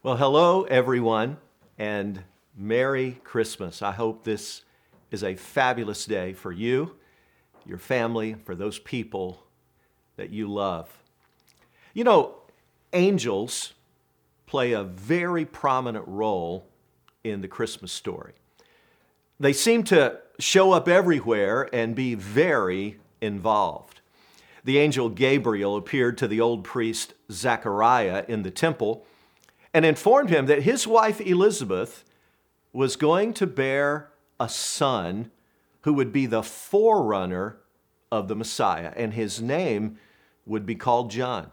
Well, hello, everyone, and Merry Christmas. I hope this is a fabulous day for you, your family, for those people that you love. You know, angels play a very prominent role in the Christmas story. They seem to show up everywhere and be very involved. The angel Gabriel appeared to the old priest Zechariah in the temple and informed him that his wife Elizabeth was going to bear a son who would be the forerunner of the Messiah, and his name would be called John.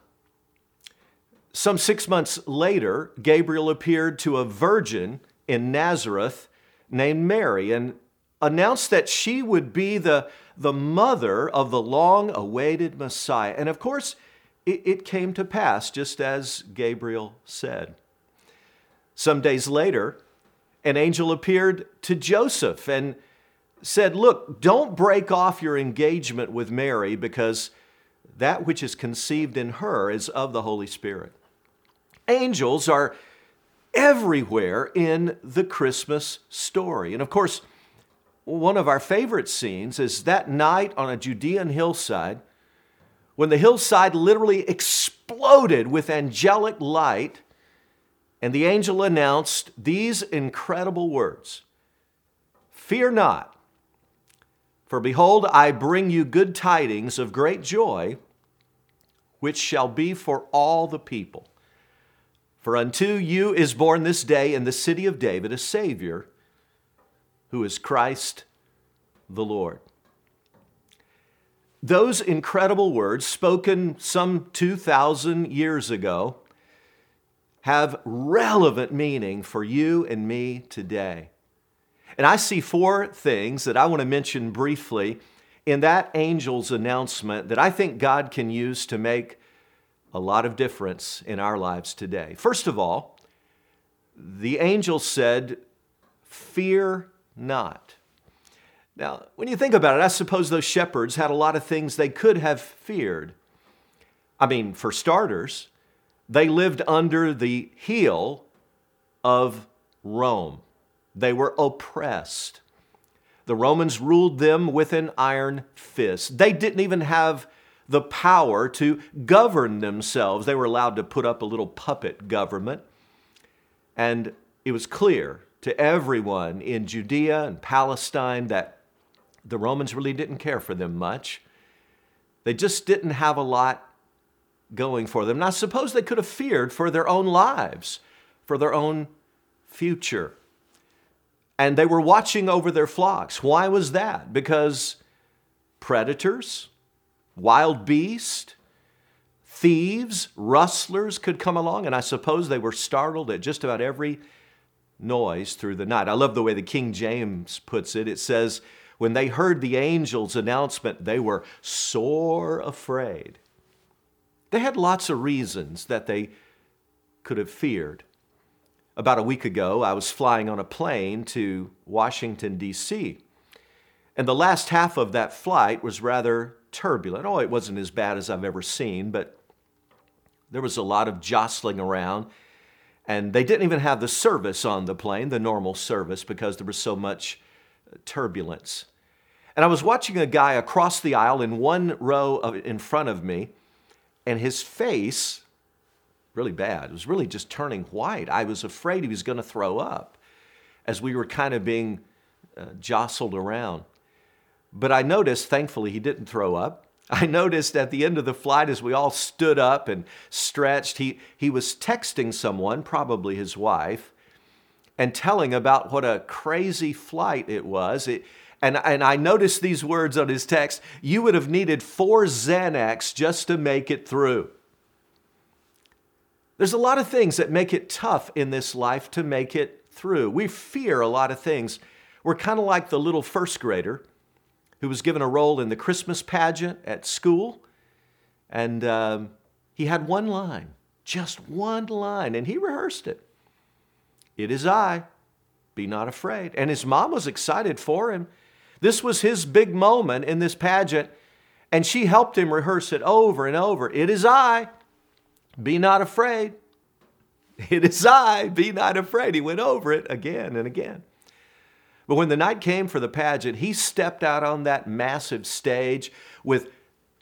Some six months later, Gabriel appeared to a virgin in Nazareth named Mary and announced that she would be the, the mother of the long awaited Messiah. And of course, it, it came to pass just as Gabriel said. Some days later, an angel appeared to Joseph and said, Look, don't break off your engagement with Mary because that which is conceived in her is of the Holy Spirit. Angels are everywhere in the Christmas story. And of course, one of our favorite scenes is that night on a Judean hillside when the hillside literally exploded with angelic light and the angel announced these incredible words Fear not, for behold, I bring you good tidings of great joy, which shall be for all the people. For unto you is born this day in the city of David a Savior, who is Christ the Lord. Those incredible words, spoken some 2,000 years ago, have relevant meaning for you and me today. And I see four things that I want to mention briefly in that angel's announcement that I think God can use to make a lot of difference in our lives today. First of all, the angel said, Fear not. Now, when you think about it, I suppose those shepherds had a lot of things they could have feared. I mean, for starters, they lived under the heel of Rome. They were oppressed. The Romans ruled them with an iron fist. They didn't even have the power to govern themselves. They were allowed to put up a little puppet government. And it was clear to everyone in Judea and Palestine that the Romans really didn't care for them much. They just didn't have a lot going for them. Now, suppose they could have feared for their own lives, for their own future. And they were watching over their flocks. Why was that? Because predators, wild beasts, thieves, rustlers could come along, and I suppose they were startled at just about every noise through the night. I love the way the King James puts it. It says, when they heard the angel's announcement, they were sore afraid. They had lots of reasons that they could have feared. About a week ago, I was flying on a plane to Washington, D.C. And the last half of that flight was rather turbulent. Oh, it wasn't as bad as I've ever seen, but there was a lot of jostling around. And they didn't even have the service on the plane, the normal service, because there was so much uh, turbulence. And I was watching a guy across the aisle in one row of, in front of me and his face, really bad, it was really just turning white. I was afraid he was going to throw up as we were kind of being uh, jostled around. But I noticed, thankfully, he didn't throw up. I noticed at the end of the flight, as we all stood up and stretched, he, he was texting someone, probably his wife, and telling about what a crazy flight it was. It, and, and I noticed these words on his text you would have needed four Xanax just to make it through. There's a lot of things that make it tough in this life to make it through. We fear a lot of things. We're kind of like the little first grader who was given a role in the Christmas pageant at school. And um, he had one line, just one line, and he rehearsed it. It is I, be not afraid. And his mom was excited for him. This was his big moment in this pageant, and she helped him rehearse it over and over. It is I. Be not afraid. It is I, be not afraid. He went over it again and again. But when the night came for the pageant, he stepped out on that massive stage with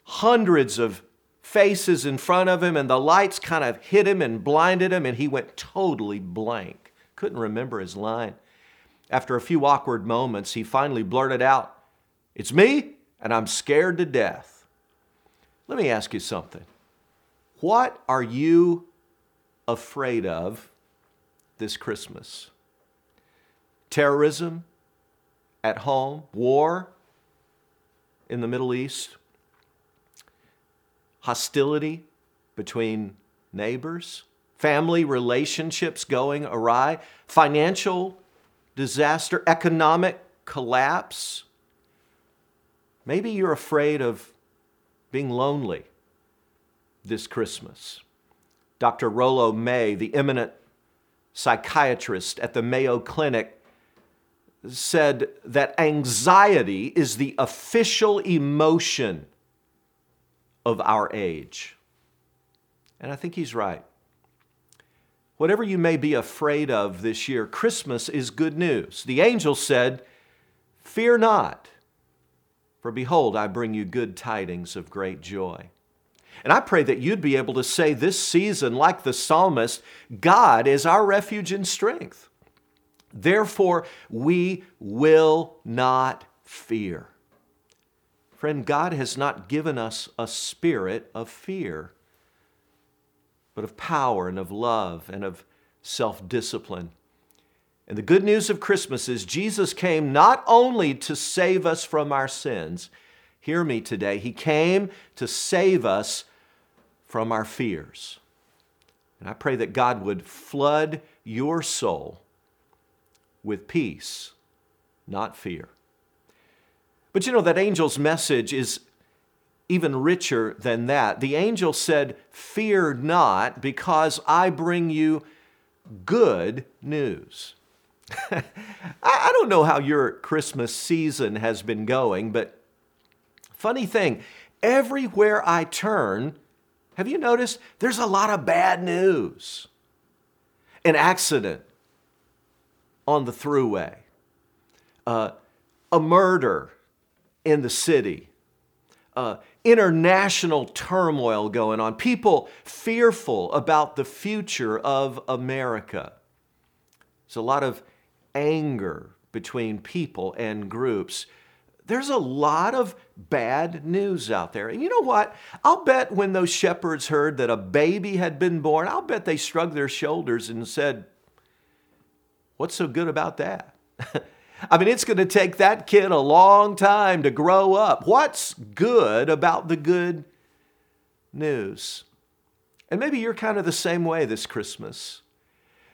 hundreds of faces in front of him, and the lights kind of hit him and blinded him, and he went totally blank. Couldn't remember his line. After a few awkward moments, he finally blurted out, It's me, and I'm scared to death. Let me ask you something. What are you afraid of this Christmas? Terrorism at home, war in the Middle East, hostility between neighbors, family relationships going awry, financial disaster, economic collapse. Maybe you're afraid of being lonely this Christmas. Dr. Rollo May, the eminent psychiatrist at the Mayo Clinic, said that anxiety is the official emotion of our age. And I think he's right. Whatever you may be afraid of this year, Christmas is good news. The angel said, Fear not, for behold, I bring you good tidings of great joy. And I pray that you'd be able to say this season, like the psalmist, God is our refuge and strength. Therefore, we will not fear. Friend, God has not given us a spirit of fear, but of power and of love and of self discipline. And the good news of Christmas is Jesus came not only to save us from our sins, hear me today, He came to save us from our fears. And I pray that God would flood your soul with peace, not fear. But you know, that angel's message is even richer than that. The angel said, Fear not, because I bring you good news. I don't know how your Christmas season has been going, but funny thing, everywhere I turn, have you noticed there's a lot of bad news? An accident on the thruway, uh, a murder in the city, uh, international turmoil going on, people fearful about the future of America. There's a lot of anger between people and groups. There's a lot of bad news out there. And you know what? I'll bet when those shepherds heard that a baby had been born, I'll bet they shrugged their shoulders and said, What's so good about that? I mean, it's going to take that kid a long time to grow up. What's good about the good news? And maybe you're kind of the same way this Christmas.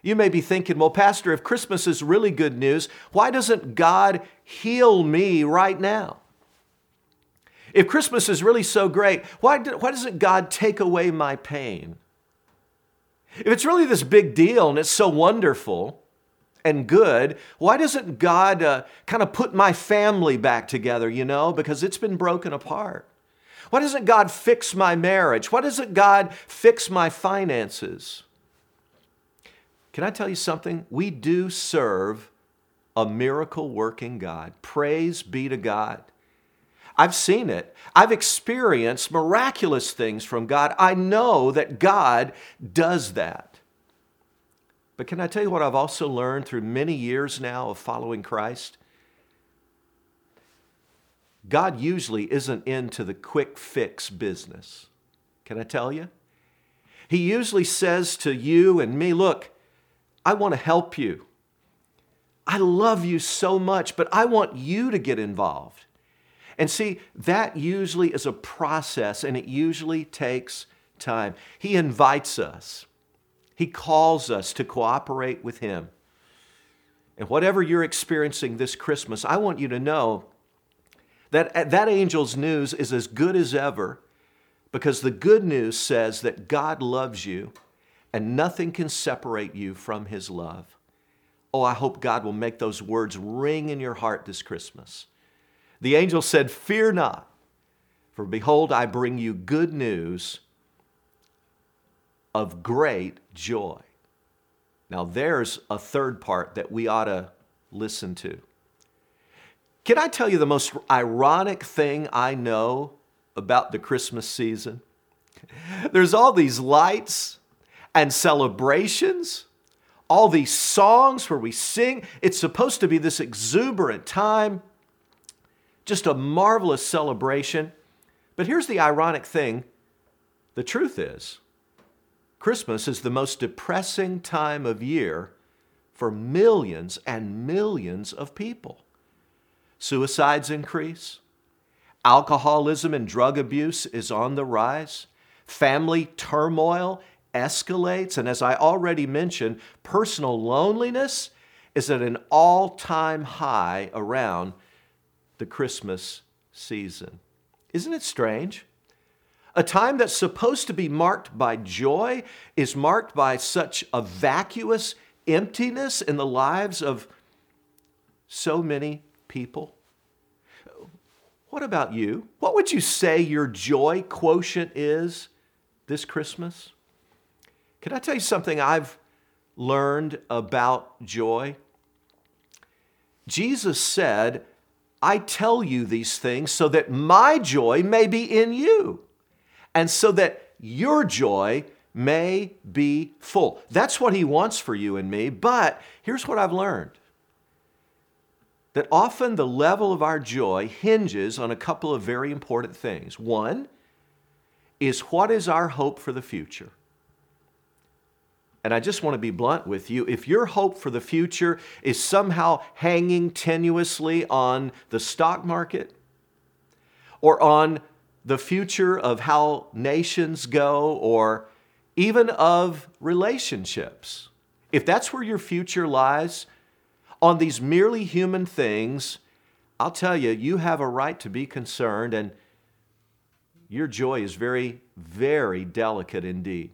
You may be thinking, well, Pastor, if Christmas is really good news, why doesn't God heal me right now? If Christmas is really so great, why, do, why doesn't God take away my pain? If it's really this big deal and it's so wonderful and good, why doesn't God uh, kind of put my family back together, you know, because it's been broken apart? Why doesn't God fix my marriage? Why doesn't God fix my finances? Can I tell you something? We do serve a miracle working God. Praise be to God. I've seen it. I've experienced miraculous things from God. I know that God does that. But can I tell you what I've also learned through many years now of following Christ? God usually isn't into the quick fix business. Can I tell you? He usually says to you and me, Look, I want to help you. I love you so much, but I want you to get involved. And see, that usually is a process and it usually takes time. He invites us, He calls us to cooperate with Him. And whatever you're experiencing this Christmas, I want you to know that uh, that angel's news is as good as ever because the good news says that God loves you and nothing can separate you from His love. Oh, I hope God will make those words ring in your heart this Christmas. The angel said, Fear not, for behold, I bring you good news of great joy. Now, there's a third part that we ought to listen to. Can I tell you the most ironic thing I know about the Christmas season? There's all these lights and celebrations, all these songs where we sing. It's supposed to be this exuberant time, just a marvelous celebration. But here's the ironic thing the truth is, Christmas is the most depressing time of year for millions and millions of people. Suicides increase, alcoholism and drug abuse is on the rise, family turmoil escalates, and as I already mentioned, personal loneliness is at an all time high around the Christmas season. Isn't it strange? A time that's supposed to be marked by joy is marked by such a vacuous emptiness in the lives of so many people. What about you? What would you say your joy quotient is this Christmas? Can I tell you something I've learned about joy? Jesus said, I tell you these things so that my joy may be in you and so that your joy may be full. That's what he wants for you and me. But here's what I've learned that often the level of our joy hinges on a couple of very important things. One is what is our hope for the future? And I just want to be blunt with you. If your hope for the future is somehow hanging tenuously on the stock market or on the future of how nations go or even of relationships. If that's where your future lies, on these merely human things, I'll tell you, you have a right to be concerned, and your joy is very, very delicate indeed.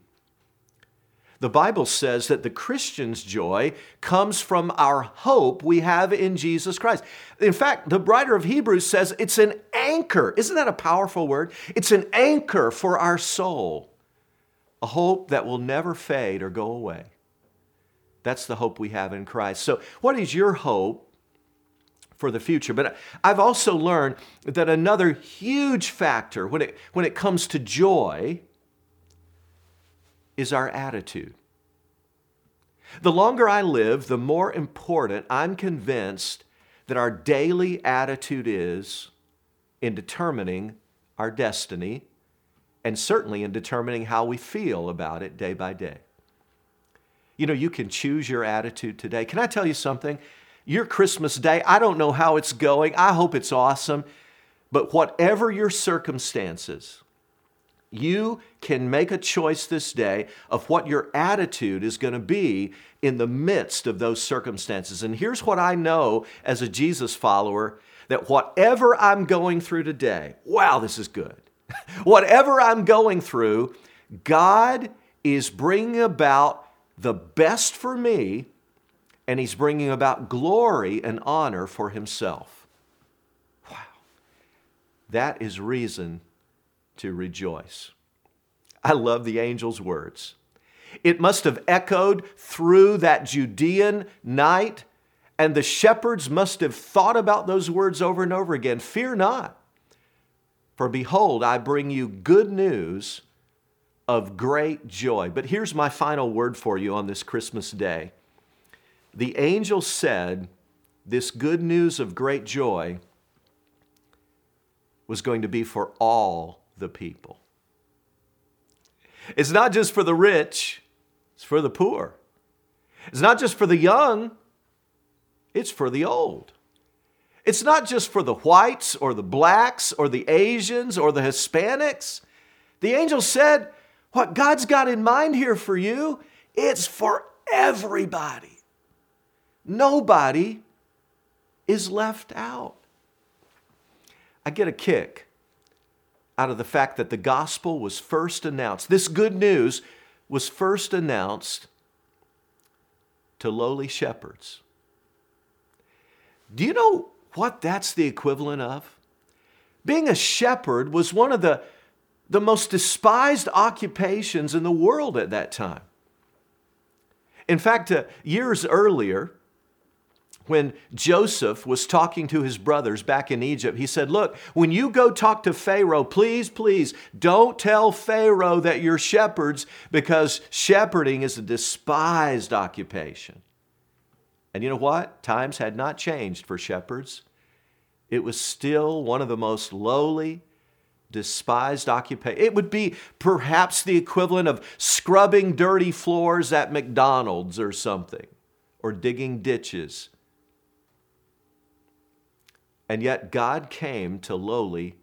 The Bible says that the Christian's joy comes from our hope we have in Jesus Christ. In fact, the writer of Hebrews says it's an anchor. Isn't that a powerful word? It's an anchor for our soul, a hope that will never fade or go away. That's the hope we have in Christ. So, what is your hope for the future? But I've also learned that another huge factor when it, when it comes to joy is our attitude. The longer I live, the more important I'm convinced that our daily attitude is in determining our destiny and certainly in determining how we feel about it day by day. You know, you can choose your attitude today. Can I tell you something? Your Christmas day, I don't know how it's going. I hope it's awesome. But whatever your circumstances, you can make a choice this day of what your attitude is going to be in the midst of those circumstances. And here's what I know as a Jesus follower that whatever I'm going through today, wow, this is good. whatever I'm going through, God is bringing about the best for me, and He's bringing about glory and honor for Himself. Wow. That is reason to rejoice. I love the angel's words. It must have echoed through that Judean night, and the shepherds must have thought about those words over and over again. Fear not, for behold, I bring you good news of great joy. But here's my final word for you on this Christmas day. The angel said, This good news of great joy was going to be for all the people. It's not just for the rich, it's for the poor. It's not just for the young, it's for the old. It's not just for the whites or the blacks or the Asians or the Hispanics. The angel said, What God's got in mind here for you, it's for everybody. Nobody is left out. I get a kick out of the fact that the gospel was first announced. This good news was first announced to lowly shepherds. Do you know what that's the equivalent of? Being a shepherd was one of the, the most despised occupations in the world at that time. In fact, uh, years earlier, when Joseph was talking to his brothers back in Egypt, he said, Look, when you go talk to Pharaoh, please, please don't tell Pharaoh that you're shepherds because shepherding is a despised occupation. And you know what? Times had not changed for shepherds. It was still one of the most lowly, despised occupation. It would be perhaps the equivalent of scrubbing dirty floors at McDonald's or something, or digging ditches and yet God came to lowly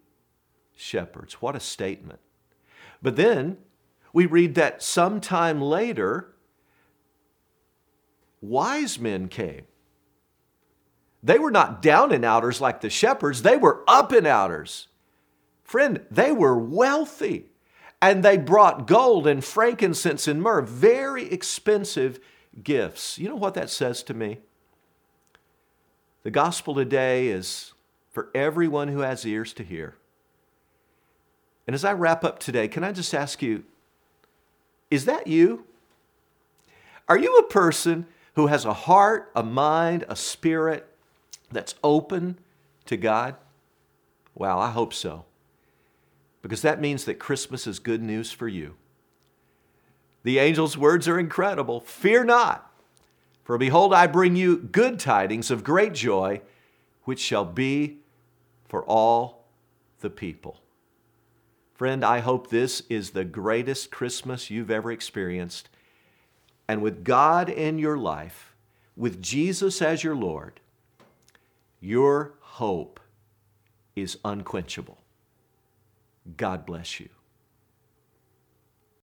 shepherds. What a statement. But then we read that sometime later, wise men came. They were not down and outers like the shepherds, they were up and outers. Friend, they were wealthy and they brought gold and frankincense and myrrh, very expensive gifts. You know what that says to me? The gospel today is for everyone who has ears to hear. And as I wrap up today, can I just ask you is that you? Are you a person who has a heart, a mind, a spirit that's open to God? Well, I hope so. Because that means that Christmas is good news for you. The angel's words are incredible. Fear not, for behold, I bring you good tidings of great joy, which shall be for all the people. Friend, I hope this is the greatest Christmas you've ever experienced. And with God in your life, with Jesus as your Lord, your hope is unquenchable. God bless you.